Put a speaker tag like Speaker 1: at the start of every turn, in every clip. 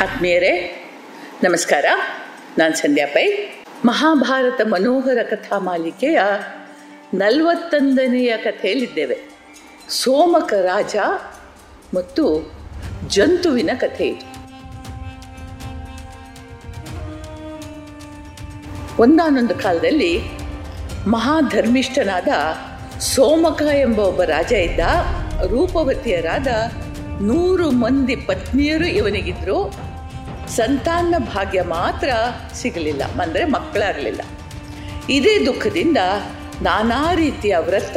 Speaker 1: ಆತ್ಮೀಯರೇ, ನಮಸ್ಕಾರ. ನಾನು ಸಂಧ್ಯಾ ಪೈ. ಮಹಾಭಾರತ ಮನೋಹರ ಕಥಾ ಮಾಲಿಕೆಯ ನಲವತ್ತೊಂದನೆಯ ಕಥೆಯಲ್ಲಿದ್ದೇವೆ. ಸೋಮಕ ರಾಜ ಮತ್ತು ಜಂತುವಿನ ಕಥೆ ಇದು. ಒಂದಾನೊಂದು ಕಾಲದಲ್ಲಿ ಮಹಾಧರ್ಮಿಷ್ಠನಾದ ಸೋಮಕ ಎಂಬ ಒಬ್ಬ ರಾಜ ಇದ್ದ ರೂಪವತಿಯರಾದ ನೂರು ಮಂದಿ ಪತ್ನಿಯರು ಇವನಿಗಿದ್ರು. ಸಂತಾನ ಭಾಗ್ಯ ಮಾತ್ರ ಸಿಗಲಿಲ್ಲ, ಅಂದರೆ ಮಕ್ಕಳಾಗಲಿಲ್ಲ. ಇದೇ ದುಃಖದಿಂದ ನಾನಾ ರೀತಿಯ ವ್ರತ,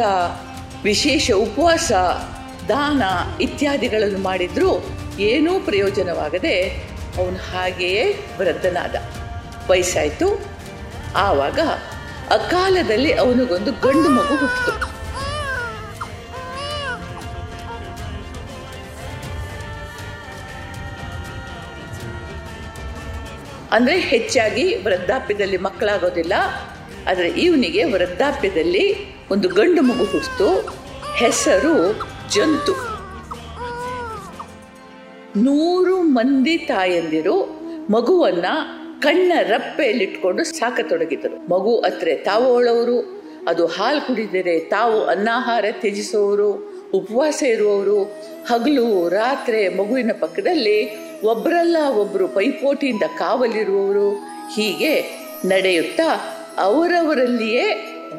Speaker 1: ವಿಶೇಷ ಉಪವಾಸ, ದಾನ ಇತ್ಯಾದಿಗಳನ್ನು ಮಾಡಿದರೂ ಏನೂ ಪ್ರಯೋಜನವಾಗದೆ ಅವನು ಹಾಗೆಯೇ ವೃದ್ಧನಾದ. ವಯಸ್ಸಾಯಿತು. ಆವಾಗ ಅಕಾಲದಲ್ಲಿ ಅವನಿಗೊಂದು ಗಂಡು ಮಗು ಹುಟ್ಟಿತು. ಅಂದರೆ ಹೆಚ್ಚಾಗಿ ವೃದ್ಧಾಪ್ಯದಲ್ಲಿ ಮಕ್ಕಳಾಗೋದಿಲ್ಲ, ಆದರೆ ಇವನಿಗೆ ವೃದ್ಧಾಪ್ಯದಲ್ಲಿ ಒಂದು ಗಂಡು ಮಗು ಹುಟ್ಟಿತು, ಹೆಸರು ಜಂತು. ನೂರು ಮಂದಿ ತಾಯಂದಿರು ಮಗುವನ್ನ ಕಣ್ಣ ರಪ್ಪೆಯಲ್ಲಿಟ್ಕೊಂಡು ಸಾಕತೊಡಗಿದರು. ಮಗು ಅತ್ರೆ ತಾವು ಅದು ಹಾಲು ಕುಡಿದರೆ ತಾವು ಅನ್ನಾಹಾರ ತ್ಯಜಿಸುವವರು, ಉಪವಾಸ ಇರುವವರು, ಹಗಲು, ರಾತ್ರಿ ಮಗುವಿನ ಪಕ್ಕದಲ್ಲಿ ಒಬ್ಬರಲ್ಲ ಒಬ್ಬರು ಪೈಪೋಟಿಯಿಂದ ಕಾವಲಿರುವವರು ಹೀಗೆ ನಡೆಯುತ್ತಾ ಅವರವರಲ್ಲಿಯೇ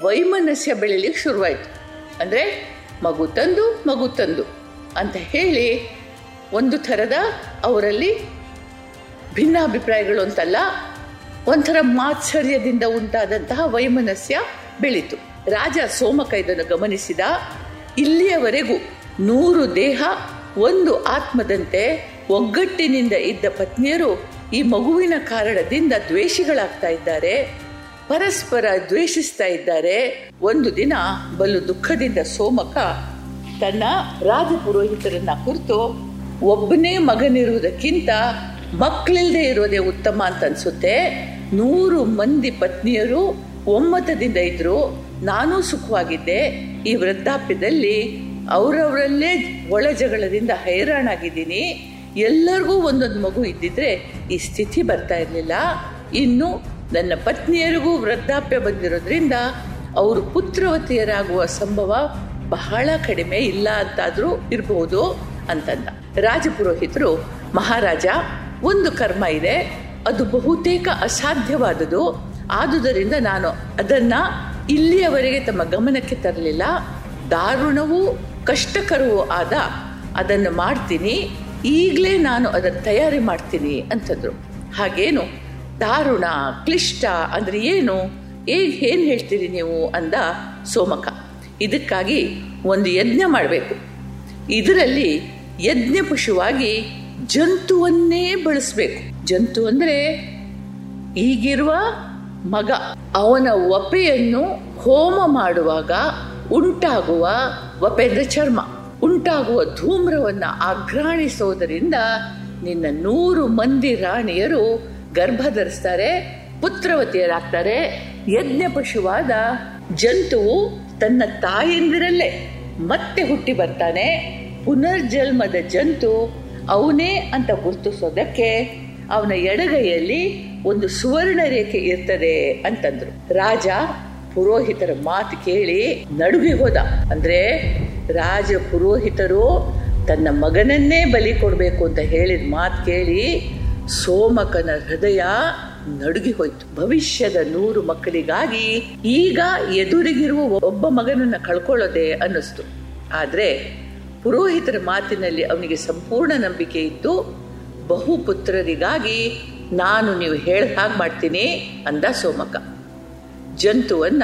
Speaker 1: ವೈಮನಸ್ಯ ಬೆಳೆಯಲಿಕ್ಕೆ ಶುರುವಾಯಿತು. ಅಂದರೆ ಮಗು ತಂದು ಮಗು ತಂದು ಅಂತ ಹೇಳಿ ಒಂದು ಥರದ ಅವರಲ್ಲಿ ಭಿನ್ನಾಭಿಪ್ರಾಯಗಳು ಅಂತಲ್ಲ, ಒಂಥರ ಮಾತ್ಸರ್ಯದಿಂದ ಉಂಟಾದಂತಹ ವೈಮನಸ್ಯ ಬೆಳೀತು. ರಾಜ ಸೋಮಕ ಇದನ್ನು ಗಮನಿಸಿದ, ಇಲ್ಲಿಯವರೆಗೂ ನೂರು ದೇಹ ಒಂದು ಆತ್ಮದಂತೆ ಒಗ್ಗಟ್ಟಿನಿಂದ ಇದ್ದ ಪತ್ನಿಯರು ಈ ಮಗುವಿನ ಕಾರಣದಿಂದ ದ್ವೇಷಿಗಳಾಗ್ತಾ ಇದ್ದಾರೆ. ಪರಸ್ಪರ ದ್ವೇಷಿಸ್ತಾ ಇದ್ದಾರೆ. ಒಂದು ದಿನ ಬಲು ದುಃಖದಿಂದ ಸೋಮಕ ತನ್ನ ರಾಜಪುರೋಹಿತರನ್ನ ಕುರಿತು ಒಬ್ಬನೇ ಮಗನಿರುವುದಕ್ಕಿಂತ ಮಕ್ಕಳಿಲ್ಲದೆ ಇರೋದೇ ಉತ್ತಮ ಅಂತ ಅನ್ಸುತ್ತೆ. ನೂರು ಮಂದಿ ಪತ್ನಿಯರು ಒಮ್ಮತದಿಂದ ಇದ್ರು. ನಾನು ಸುಖವಾಗಿದ್ದೆ. ಈ ವೃದ್ಧಾಪ್ಯದಲ್ಲಿ ಅವರವರಲ್ಲೇ ಒಳ ಜಗಳದಿಂದ ಹೈರಾಣಾಗಿದ್ದೀನಿ. ಎಲ್ಲರಿಗೂ ಒಂದೊಂದು ಮಗು ಇದ್ದಿದ್ರೆ ಈ ಸ್ಥಿತಿ ಬರ್ತಾ ಇರಲಿಲ್ಲ. ಇನ್ನು ನನ್ನ ಪತ್ನಿಯರಿಗೂ ವೃದ್ಧಾಪ್ಯ ಬಂದಿರೋದ್ರಿಂದ ಅವರು ಪುತ್ರವತಿಯರಾಗುವ ಸಂಭವ ಬಹಳ ಕಡಿಮೆ ಇಲ್ಲ ಅಂತಾದರೂ ಇರಬಹುದು ಅಂತಂದ. ರಾಜಪುರೋಹಿತರು, ಮಹಾರಾಜ, ಒಂದು ಕರ್ಮ ಇದೆ. ಅದು ಬಹುತೇಕ ಅಸಾಧ್ಯವಾದುದು. ಆದುದರಿಂದ ನಾನು ಅದನ್ನು ಇಲ್ಲಿಯವರೆಗೆ ತಮ್ಮ ಗಮನಕ್ಕೆ ತರಲಿಲ್ಲ. ದಾರುಣವೂ ಕಷ್ಟಕರವೂ ಆದ ಅದನ್ನು ಮಾಡ್ತೀನಿ. ಈಗಲೇ ನಾನು ಅದನ್ನು ತಯಾರಿ ಮಾಡ್ತೀನಿ ಅಂತಂದರು. ಹಾಗೇನು? ದಾರುಣ, ಕ್ಲಿಷ್ಟ, ಅಂದರೆ ಏನು? ಏ ಏನು ಹೇಳ್ತೀರಿ ನೀವು ಅಂದ ಸೋಮಕ. ಇದಕ್ಕಾಗಿ ಒಂದು ಯಜ್ಞ ಮಾಡಬೇಕು. ಇದರಲ್ಲಿ ಯಜ್ಞ ಪಶುವಾಗಿ ಜಂತುವನ್ನೇ ಬಳಸಬೇಕು. ಜಂತು ಅಂದರೆ ಈಗಿರುವ ಮಗ. ಅವನ ಒಪೆಯನ್ನು ಹೋಮ ಮಾಡುವಾಗ ಉಂಟಾಗುವ ಒಪೆದ ಚರ್ಮ. ಉಂಟಾಗುವ ಧೂಮ್ರವನ್ನು ಆಘ್ರಾಣಿಸೋದರಿಂದ ನಿನ್ನ ನೂರು ಮಂದಿ ರಾಣಿಯರು ಗರ್ಭ ಧರಿಸ್ತಾರೆ ಪುತ್ರವತಿಯರಾಗ್ತಾರೆ. ಯಜ್ಞ ಪಶುವಾದ ಜಂತುವು ತನ್ನ ತಾಯಂದಿರಲ್ಲೇ ಮತ್ತೆ ಹುಟ್ಟಿ ಬರ್ತಾನೆ. ಪುನರ್ಜನ್ಮದ ಜಂತು ಅವನೇ ಅಂತ ಗುರುತಿಸೋದಕ್ಕೆ ಅವನ ಎಡಗೈಯಲ್ಲಿ ಒಂದು ಸುವರ್ಣ ರೇಖೆ ಇರ್ತದೆ ಅಂತಂದ್ರು. ರಾಜ ಪುರೋಹಿತರ ಮಾತು ಕೇಳಿ ನಡುಗಿ ಹೋದ. ಅಂದ್ರೆ ರಾಜ ಪುರೋಹಿತರು ತನ್ನ ಮಗನನ್ನೇ ಬಲಿ ಕೊಡಬೇಕು ಅಂತ ಹೇಳಿದ ಮಾತು ಕೇಳಿ ಸೋಮಕನ ಹೃದಯ ನಡುಗಿ ಹೋಯ್ತು ಭವಿಷ್ಯದ ನೂರು ಮಕ್ಕಳಿಗಾಗಿ ಈಗ ಎದುರಿಗಿರುವ ಒಬ್ಬ ಮಗನನ್ನ ಕಳ್ಕೊಳ್ಳೋದೆ ಅನ್ನಿಸ್ತು. ಆದ್ರೆ ಪುರೋಹಿತರ ಮಾತಿನಲ್ಲಿ ಅವನಿಗೆ ಸಂಪೂರ್ಣ ನಂಬಿಕೆ ಇತ್ತು ಬಹುಪುತ್ರರಿಗಾಗಿ ನಾನು ನೀವು ಹೇಳ ಹಾಗೆ ಮಾಡ್ತೀನಿ ಅಂದ ಸೋಮಕ. ಜಂತುವನ್ನ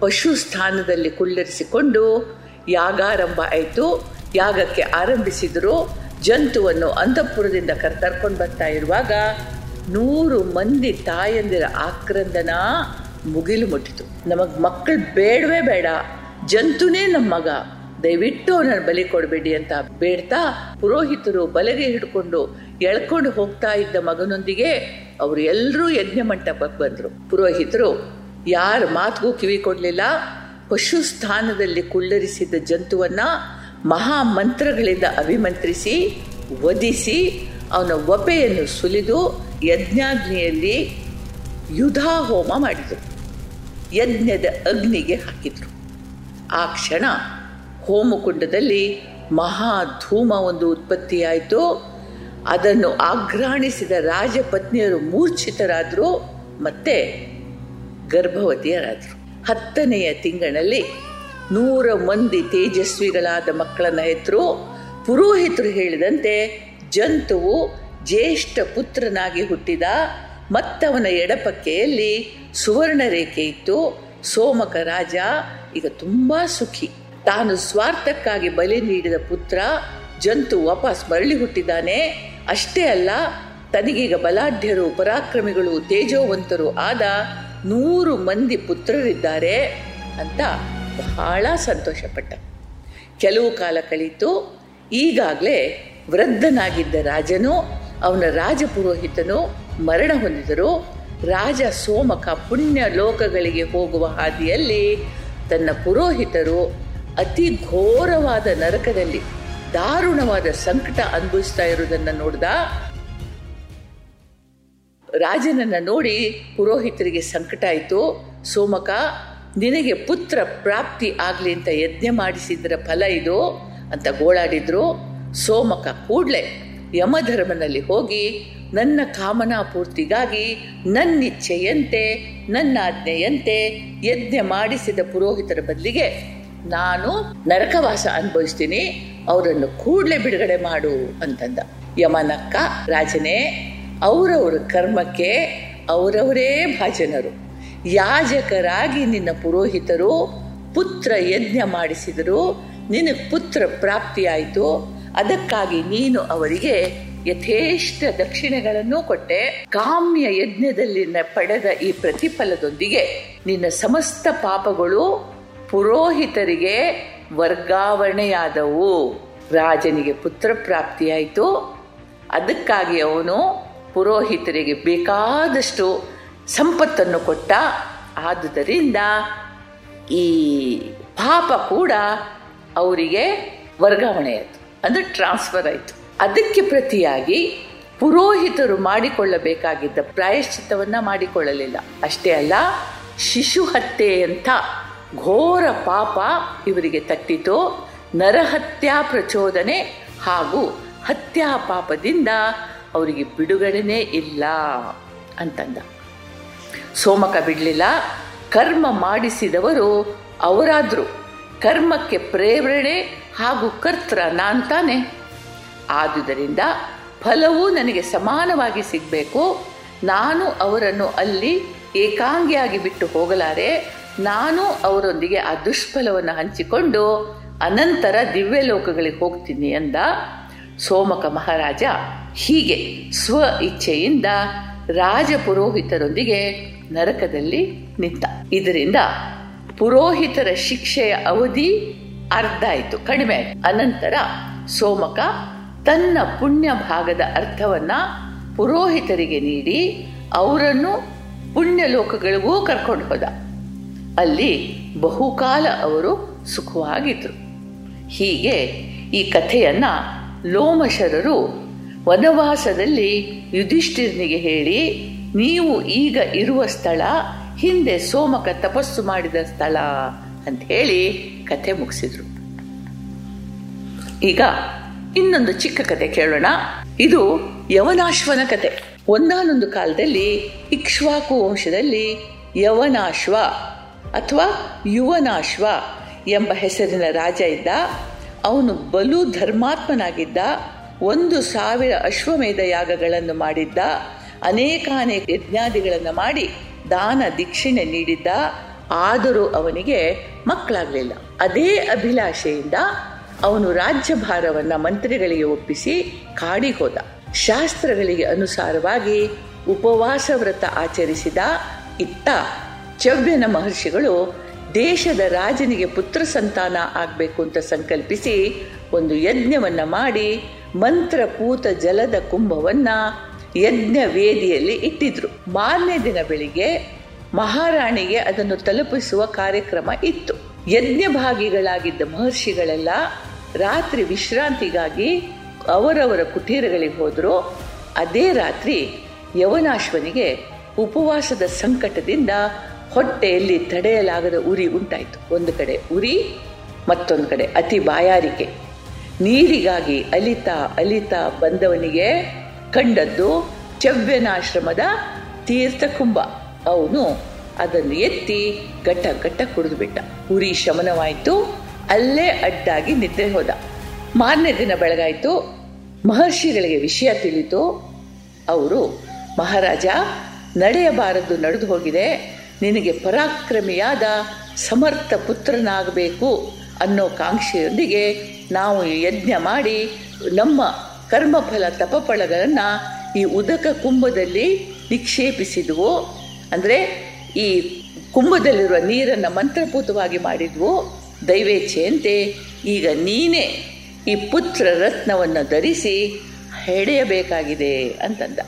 Speaker 1: ಪಶು ಸ್ಥಾನದಲ್ಲಿ ಕುಳ್ಳರಿಸಿಕೊಂಡು ಯಾಗಾರಂಭ ಆಯಿತು. ಯಾಗಕ್ಕೆ ಆರಂಭಿಸಿದರು. ಜಂತುವನ್ನು ಅಂತಃಪುರದಿಂದ ಕರ್ತರ್ಕೊಂಡು ಬರ್ತಾ ಇರುವಾಗ ನೂರು ಮಂದಿ ತಾಯಂದಿರ ಆಕ್ರಂದನ ಮುಗಿಲು ಮುಟ್ಟಿತು. ನಮಗೆ ಮಕ್ಕಳು ಬೇಡವೇ ಬೇಡ. ಜಂತುನೇ ನಮ್ಮ ಮಗ. ದಯವಿಟ್ಟು ನಾನು ಬಲಿ ಕೊಡಬೇಡಿ ಅಂತ ಬೇಡ್ತಾ ಪುರೋಹಿತರು ಬಲೆಗೆ ಹಿಡ್ಕೊಂಡು ಎಳ್ಕೊಂಡು ಹೋಗ್ತಾ ಇದ್ದ ಮಗನೊಂದಿಗೆ ಅವರು ಎಲ್ಲರೂ ಯಜ್ಞ ಮಂಟಪಕ್ಕೆ ಬಂದರು. ಪುರೋಹಿತರು, ಯಾರ ಮಾತಿಗೂ ಕಿವಿ ಕೊಡಲಿಲ್ಲ ಪಶು ಸ್ಥಾನದಲ್ಲಿ ಕುಳ್ಳರಿಸಿದ ಜಂತುವನ್ನ ಮಹಾ ಮಂತ್ರಗಳಿಂದ ಅಭಿಮಂತ್ರಿಸಿ, ವಧಿಸಿ, ಅವನ ಒಪೆಯನ್ನು ಸುಲಿದು ಯಜ್ಞಾಗ್ನಿಯಲ್ಲಿ ಯುಧಾಹೋಮ ಮಾಡಿದರು. ಯಜ್ಞದ ಅಗ್ನಿಗೆ ಹಾಕಿದರು. ಆ ಕ್ಷಣ ಹೋಮಕುಂಡದಲ್ಲಿ ಮಹಾಧೂಮ ಒಂದು ಉತ್ಪತ್ತಿಯಾಯಿತು. ಅದನ್ನು ಆಘ್ರಾಣಿಸಿದ ರಾಜಪತ್ನಿಯರು ಮೂರ್ಛಿತರಾದರು, ಮತ್ತೆ ಗರ್ಭವತಿಯರಾದರು. ಹತ್ತನೆಯ ತಿಂಗಳಲ್ಲಿ ನೂರ ಮಂದಿ ತೇಜಸ್ವಿಗಳಾದ ಮಕ್ಕಳನ್ನು ಹೆತ್ತರು ಪುರೋಹಿತರು ಹೇಳಿದಂತೆ ಜಂತುವು ಜ್ಯೇಷ್ಠ ಪುತ್ರನಾಗಿ ಹುಟ್ಟಿದ ಮತ್ತವನ ಎಡಪಕ್ಕೆಯಲ್ಲಿ ಸುವರ್ಣ ರೇಖೆ ಇತ್ತು, ಸೋಮಕ ರಾಜ, ಈಗ ತುಂಬ ಸುಖಿ. ತಾನು ಸ್ವಾರ್ಥಕ್ಕಾಗಿ ಬಲಿ ನೀಡಿದ ಪುತ್ರ ಜಂತು ವಾಪಸ್ ಮರಳಿ ಹುಟ್ಟಿದ್ದಾನೆ. ಅಷ್ಟೇ ಅಲ್ಲ, ತನಗೀಗ ಬಲಾಢ್ಯರು, ಪರಾಕ್ರಮಿಗಳು, ತೇಜೋವಂತರು ಆದ ನೂರು ಮಂದಿ ಪುತ್ರರಿದ್ದಾರೆ ಅಂತ ಬಹಳ ಸಂತೋಷಪಟ್ಟ ಕೆಲವು ಕಾಲ ಕಳೀತು, ಈಗಾಗಲೇ ವೃದ್ಧನಾಗಿದ್ದ ರಾಜನು, ಅವನ ರಾಜಪುರೋಹಿತನು ಮರಣ ಹೊಂದಿದರು ರಾಜ ಸೋಮಕ ಪುಣ್ಯ ಲೋಕಗಳಿಗೆ ಹೋಗುವ ಹಾದಿಯಲ್ಲಿ ತನ್ನ ಪುರೋಹಿತರು ಅತಿ ಘೋರವಾದ ನರಕದಲ್ಲಿ ದಾರುಣವಾದ ಸಂಕಟ ಅನುಭವಿಸ್ತಾ ಇರುವುದನ್ನು ನೋಡ್ದ ರಾಜನನ್ನ ನೋಡಿ ಪುರೋಹಿತರಿಗೆ ಸಂಕಟ ಆಯಿತು. ಸೋಮಕ, ನಿನಗೆ ಪುತ್ರ ಪ್ರಾಪ್ತಿ ಆಗಲಿ ಅಂತ ಯಜ್ಞ ಮಾಡಿಸಿದ್ರ ಫಲ ಇದು ಅಂತ ಗೋಳಾಡಿದ್ರು. ಸೋಮಕ ಕೂಡಲೇ ಯಮಧರ್ಮನಲ್ಲಿ ಹೋಗಿ, ನನ್ನ ಕಾಮನಾ ಪೂರ್ತಿಗಾಗಿ ನನ್ನಿಚ್ಛೆಯಂತೆ ನನ್ನ ಆಜ್ಞೆಯಂತೆ ಯಜ್ಞ ಮಾಡಿಸಿದ ಪುರೋಹಿತರ ಬದಲಿಗೆ ನಾನು ನರಕವಾಸ ಅನುಭವಿಸ್ತೀನಿ, ಅವರನ್ನು ಕೂಡಲೇ ಬಿಡುಗಡೆ ಮಾಡು ಅಂತಂದ. ಯಮನಕ್ಕ, ರಾಜನೇ ಅವರವರ ಕರ್ಮಕ್ಕೆ ಅವರವರೇ ಭಾಜನರು. ಯಾಜಕರಾಗಿ ನಿನ್ನ ಪುರೋಹಿತರು, ಪುತ್ರ ಯಜ್ಞ ಮಾಡಿಸಿದರು, ನಿನಗೆ ಪುತ್ರ ಪ್ರಾಪ್ತಿಯಾಯಿತು, ಅದಕ್ಕಾಗಿ ನೀನು ಅವರಿಗೆ ಯಥೇಷ್ಟ ದಕ್ಷಿಣೆಗಳನ್ನು ಕೊಟ್ಟೆ. ಕಾಮ್ಯ ಯಜ್ಞದಲ್ಲಿ ಪಡೆದ ಈ ಪ್ರತಿಫಲದೊಂದಿಗೆ ನಿನ್ನ ಸಮಸ್ತ ಪಾಪಗಳು ಪುರೋಹಿತರಿಗೆ ವರ್ಗಾವಣೆಯಾದವು. ರಾಜನಿಗೆ ಪುತ್ರ ಪ್ರಾಪ್ತಿಯಾಯಿತು. ಅದಕ್ಕಾಗಿ ಅವನು ಪುರೋಹಿತರಿಗೆ ಬೇಕಾದಷ್ಟು ಸಂಪತ್ತನ್ನು ಕೊಟ್ಟ. ಆದುದರಿಂದ ಈ ಪಾಪ ಕೂಡ ಅವರಿಗೆ ವರ್ಗಾವಣೆ ಆಯಿತು. ಅಂದರೆ ಟ್ರಾನ್ಸ್ಫರ್ ಆಯಿತು. ಅದಕ್ಕೆ ಪ್ರತಿಯಾಗಿ ಪುರೋಹಿತರು ಮಾಡಿಕೊಳ್ಳಬೇಕಾಗಿದ್ದ ಪ್ರಾಯಶ್ಚಿತ್ತವನ್ನು ಮಾಡಿಕೊಳ್ಳಲಿಲ್ಲ. ಅಷ್ಟೇ ಅಲ್ಲ, ಶಿಶು ಹತ್ಯೆಯಂಥ ಘೋರ ಪಾಪ ಇವರಿಗೆ ತಟ್ಟಿತು. ನರಹತ್ಯಾ ಪ್ರಚೋದನೆ ಹಾಗೂ ಹತ್ಯಾ ಪಾಪದಿಂದ ಅವರಿಗೆ ಬಿಡುಗಡೆನೇ ಇಲ್ಲ ಅಂತಂದ. ಸೋಮಕ ಬಿಡಲಿಲ್ಲ, ಕರ್ಮ ಮಾಡಿಸಿದವರು ಅವರಾದರೂ. ಕರ್ಮಕ್ಕೆ ಪ್ರೇರಣೆ ಹಾಗೂ ಕರ್ತೃ ನಾನು ತಾನೆ. ಆದುದರಿಂದ ಫಲವೂ ನನಗೆ ಸಮಾನವಾಗಿ ಸಿಗಬೇಕು. ನಾನು ಅವರನ್ನು ಅಲ್ಲಿ ಏಕಾಂಗಿಯಾಗಿ ಬಿಟ್ಟು ಹೋಗಲಾರೆ. ನಾನು ಅವರೊಂದಿಗೆ ಆ ದುಷ್ಫಲವನ್ನು ಹಂಚಿಕೊಂಡು ಅನಂತರ ದಿವ್ಯಲೋಕಗಳಿಗೆ ಹೋಗ್ತೀನಿ ಎಂದ ಸೋಮಕ ಮಹಾರಾಜ ಹೀಗೆ ಸ್ವ ಇಚ್ಛೆಯಿಂದ ರಾಜ ಪುರೋಹಿತರೊಂದಿಗೆ ನರಕದಲ್ಲಿ ನಿಂತ. ಇದರಿಂದ ಪುರೋಹಿತರ ಶಿಕ್ಷೆಯ ಅವಧಿ ಅರ್ಧ ಆಯಿತು ಕಡಿಮೆ ಆಯಿತು. ಅನಂತರ ಸೋಮಕ ತನ್ನ ಪುಣ್ಯ ಭಾಗದ ಅರ್ಥವನ್ನ ಪುರೋಹಿತರಿಗೆ ನೀಡಿ ಅವರನ್ನು ಪುಣ್ಯ ಲೋಕಗಳಿಗೂ ಕರ್ಕೊಂಡು ಹೋದ. ಅಲ್ಲಿ ಬಹುಕಾಲ ಅವರು ಸುಖವಾಗಿದ್ರು. ಹೀಗೆ ಈ ಕಥೆಯನ್ನ ಲೋಮಶರರು ವನವಾಸದಲ್ಲಿ ಯುಧಿಷ್ಠಿರನಿಗೆ ಹೇಳಿ, ನೀವು ಈಗ ಇರುವ ಸ್ಥಳ, ಹಿಂದೆ ಸೋಮಕ ತಪಸ್ಸು ಮಾಡಿದ ಸ್ಥಳ ಅಂತ ಹೇಳಿ ಕಥೆ ಮುಗಿಸಿದ್ರು. ಈಗ ಇನ್ನೊಂದು ಚಿಕ್ಕ ಕತೆ ಕೇಳೋಣ. ಇದು ಯವನಾಶ್ವನ ಕತೆ ಒಂದಾನೊಂದು ಕಾಲದಲ್ಲಿ ಇಕ್ಷ್ವಾಕು ವಂಶದಲ್ಲಿ ಯವನಾಶ್ವ ಅಥವಾ ಯುವನಾಶ್ವ ಎಂಬ ಹೆಸರಿನ ರಾಜ ಇದ್ದ ಅವನು ಬಲು ಧರ್ಮಾತ್ಮನಾಗಿದ್ದ, ಒಂದು ಸಾವಿರ ಅಶ್ವಮೇಧ ಯಾಗಗಳನ್ನು ಮಾಡಿದ್ದ, ಅನೇಕಾನೇಕ ಯಜ್ಞಾದಿಗಳನ್ನು ಮಾಡಿ ದಾನ ದೀಕ್ಷಿಣೆ ನೀಡಿದ್ದ, ಆದರೂ ಅವನಿಗೆ ಮಕ್ಕಳಾಗಲಿಲ್ಲ. ಅದೇ ಅಭಿಲಾಷೆಯಿಂದ ಅವನು ರಾಜ್ಯಭಾರವನ್ನು ಮಂತ್ರಿಗಳಿಗೆ ಒಪ್ಪಿಸಿ ಕಾಡಿಗೆ ಹೋದ ಶಾಸ್ತ್ರಗಳಿಗೆ ಅನುಸಾರವಾಗಿ ಉಪವಾಸ ವ್ರತ ಆಚರಿಸಿದ ಇತ್ತ ಚವ್ಯನ ಮಹರ್ಷಿಗಳು ದೇಶದ ರಾಜನಿಗೆ ಪುತ್ರ ಸಂತಾನ ಆಗಬೇಕು ಅಂತ ಸಂಕಲ್ಪಿಸಿ ಒಂದು ಯಜ್ಞವನ್ನ ಮಾಡಿ ಮಂತ್ರ ಪೂತ ಜಲದ ಕುಂಭವನ್ನ ಯಜ್ಞ ವೇದಿಯಲ್ಲಿ ಇಟ್ಟಿದ್ರು. ಮಾರನೇ ದಿನ ಬೆಳಿಗ್ಗೆ ಮಹಾರಾಣಿಗೆ ಅದನ್ನು ತಲುಪಿಸುವ ಕಾರ್ಯಕ್ರಮ ಇತ್ತು. ಯಜ್ಞ ಭಾಗಿಗಳಾಗಿದ್ದ ಮಹರ್ಷಿಗಳೆಲ್ಲ ರಾತ್ರಿ ವಿಶ್ರಾಂತಿಗಾಗಿ ಅವರವರ ಕುಟೀರಗಳಿಗೆ ಹೋದ್ರು. ಅದೇ ರಾತ್ರಿ ಯವನಾಶ್ವನಿಗೆ ಉಪವಾಸದ ಸಂಕಟದಿಂದ ಹೊಟ್ಟೆಯಲ್ಲಿ ತಡೆಯಲಾಗದ ಉರಿ ಉಂಟಾಯಿತು. ಒಂದು ಕಡೆ ಉರಿ, ಮತ್ತೊಂದು ಕಡೆ ಅತಿ ಬಾಯಾರಿಕೆ. ನೀರಿಗಾಗಿ ಅಲಿತಾ ಅಲಿತಾ ಬಂದವನಿಗೆ ಕಂಡದ್ದು ಚವ್ಯನಾಶ್ರಮದ ತೀರ್ಥಕುಂಭ ಅವನು ಅದನ್ನು ಎತ್ತಿ ಗಟ್ಟ ಗಟ್ಟ ಕುಡಿದು ಬಿಟ್ಟ. ಉರಿ ಶಮನವಾಯಿತು, ಅಲ್ಲೇ ಅಡ್ಡಾಗಿ ನಿದ್ರೆ ಹೋದ. ಮಾರನೇ ದಿನ ಬೆಳಗಾಯಿತು, ಮಹರ್ಷಿಗಳಿಗೆ ವಿಷಯ ತಿಳಿತು, ಅವರು, ಮಹಾರಾಜ, ನಡೆಯಬಾರದು, ನಡೆದು ಹೋಗಿದೆ. ನಿನಗೆ ಪರಾಕ್ರಮಿಯಾದ ಸಮರ್ಥ ಪುತ್ರನಾಗಬೇಕು ಅನ್ನೋ ಕಾಂಕ್ಷೆಯೊಂದಿಗೆ ನಾವು ಯಜ್ಞ ಮಾಡಿ ನಮ್ಮ ಕರ್ಮಫಲ ತಪಫಲಗಳನ್ನು ಈ ಉದಕ ಕುಂಭದಲ್ಲಿ ನಿಕ್ಷೇಪಿಸಿದ್ವು. ಅಂದರೆ ಈ ಕುಂಭದಲ್ಲಿರುವ ನೀರನ್ನು ಮಂತ್ರಪೂತವಾಗಿ ಮಾಡಿದ್ವು. ದೈವೇಚ್ಛೆಯಂತೆ ಈಗ ನೀನೇ ಈ ಪುತ್ರ ರತ್ನವನ್ನು ಧರಿಸಿ ಹೆಡೆಯಬೇಕಾಗಿದೆ ಅಂತಂದ.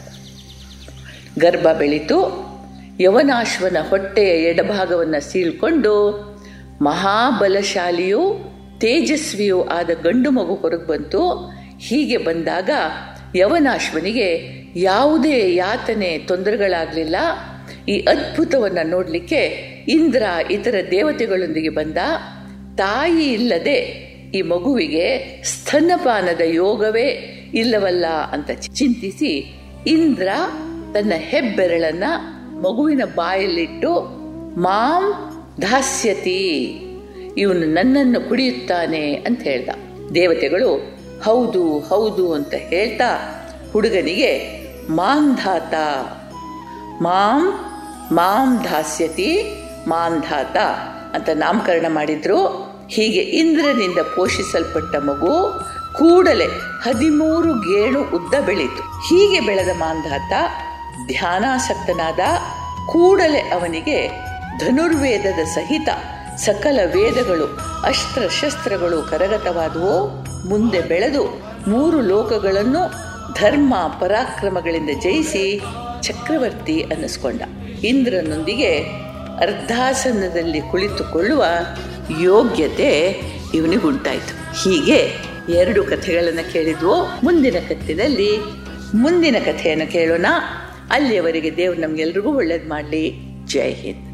Speaker 1: ಗರ್ಭ ಬೆಳೀತು. ಯವನಾಶ್ವನ ಹೊಟ್ಟೆಯ ಎಡಭಾಗವನ್ನು ಸೀಳ್ಕೊಂಡು ಮಹಾಬಲಶಾಲಿಯೂ ತೇಜಸ್ವಿಯೂ ಆದ ಗಂಡು ಮಗು ಹೊರಗೆ ಬಂತು. ಹೀಗೆ ಬಂದಾಗ ಯವನಾಶ್ವನಿಗೆ ಯಾವುದೇ ಯಾತನೆ ತೊಂದರೆಗಳಾಗಲಿಲ್ಲ. ಈ ಅದ್ಭುತವನ್ನು ನೋಡಲಿಕ್ಕೆ ಇಂದ್ರ ಇತರ ದೇವತೆಗಳೊಂದಿಗೆ ಬಂದ. ತಾಯಿ ಇಲ್ಲದೆ ಈ ಮಗುವಿಗೆ ಸ್ತನಪಾನದ ಯೋಗವೇ ಇಲ್ಲವಲ್ಲ ಅಂತ ಚಿಂತಿಸಿ ಇಂದ್ರ ತನ್ನ ಹೆಬ್ಬೆರಳನ್ನ ಮಗುವಿನ ಬಾಯಲ್ಲಿಟ್ಟು, ಮಾಂ ದಾಸ್ಯತಿ, ಇವನು ನನ್ನನ್ನು ಕುಡಿಯುತ್ತಾನೆ ಅಂತ ಹೇಳ್ದ. ದೇವತೆಗಳು, ಹೌದು ಹೌದು ಅಂತ ಹೇಳ್ತಾ, ಹುಡುಗನಿಗೆ ಮಾಂಧಾತ ಮಾಂ ಮಾಂ ದಾಸ್ಯತಿ ಮಾಂಧಾತ ಅಂತ ನಾಮಕರಣ ಮಾಡಿದ್ರು. ಹೀಗೆ ಇಂದ್ರನಿಂದ ಪೋಷಿಸಲ್ಪಟ್ಟ ಮಗು ಕೂಡಲೇ ಹದಿಮೂರು ಗೇಣು ಉದ್ದ ಬೆಳೀತು. ಹೀಗೆ ಬೆಳೆದ ಮಾಂಧಾತ ಧ್ಯಾನಾಸಕ್ತನಾದ ಕೂಡಲೇ ಅವನಿಗೆ ಧನುರ್ವೇದದ ಸಹಿತ ಸಕಲ ವೇದಗಳು, ಅಸ್ತ್ರಶಸ್ತ್ರಗಳು ಶಸ್ತ್ರಗಳು ಕರಗತವಾದವು. ಮುಂದೆ ಬೆಳೆದು ಮೂರು ಲೋಕಗಳನ್ನು ಧರ್ಮ ಪರಾಕ್ರಮಗಳಿಂದ ಜಯಿಸಿ ಚಕ್ರವರ್ತಿ ಅನ್ನಿಸ್ಕೊಂಡ. ಇಂದ್ರನೊಂದಿಗೆ ಅರ್ಧಾಸನದಲ್ಲಿ ಕುಳಿತುಕೊಳ್ಳುವ ಯೋಗ್ಯತೆ ಇವನಿಗುಂಟಾಯಿತು. ಹೀಗೆ ಎರಡು ಕಥೆಗಳನ್ನು ಕೇಳಿದ್ವು. ಮುಂದಿನ ಕಥೆಯಲ್ಲಿ ಮುಂದಿನ ಕಥೆಯನ್ನು ಕೇಳೋಣ. ಅಲ್ಲಿಯವರೆಗೆ ದೇವ್ರು ನಮ್ಗೆಲ್ರಿಗೂ ಒಳ್ಳೇದು ಮಾಡಲಿ. ಜೈ ಹಿಂದ್.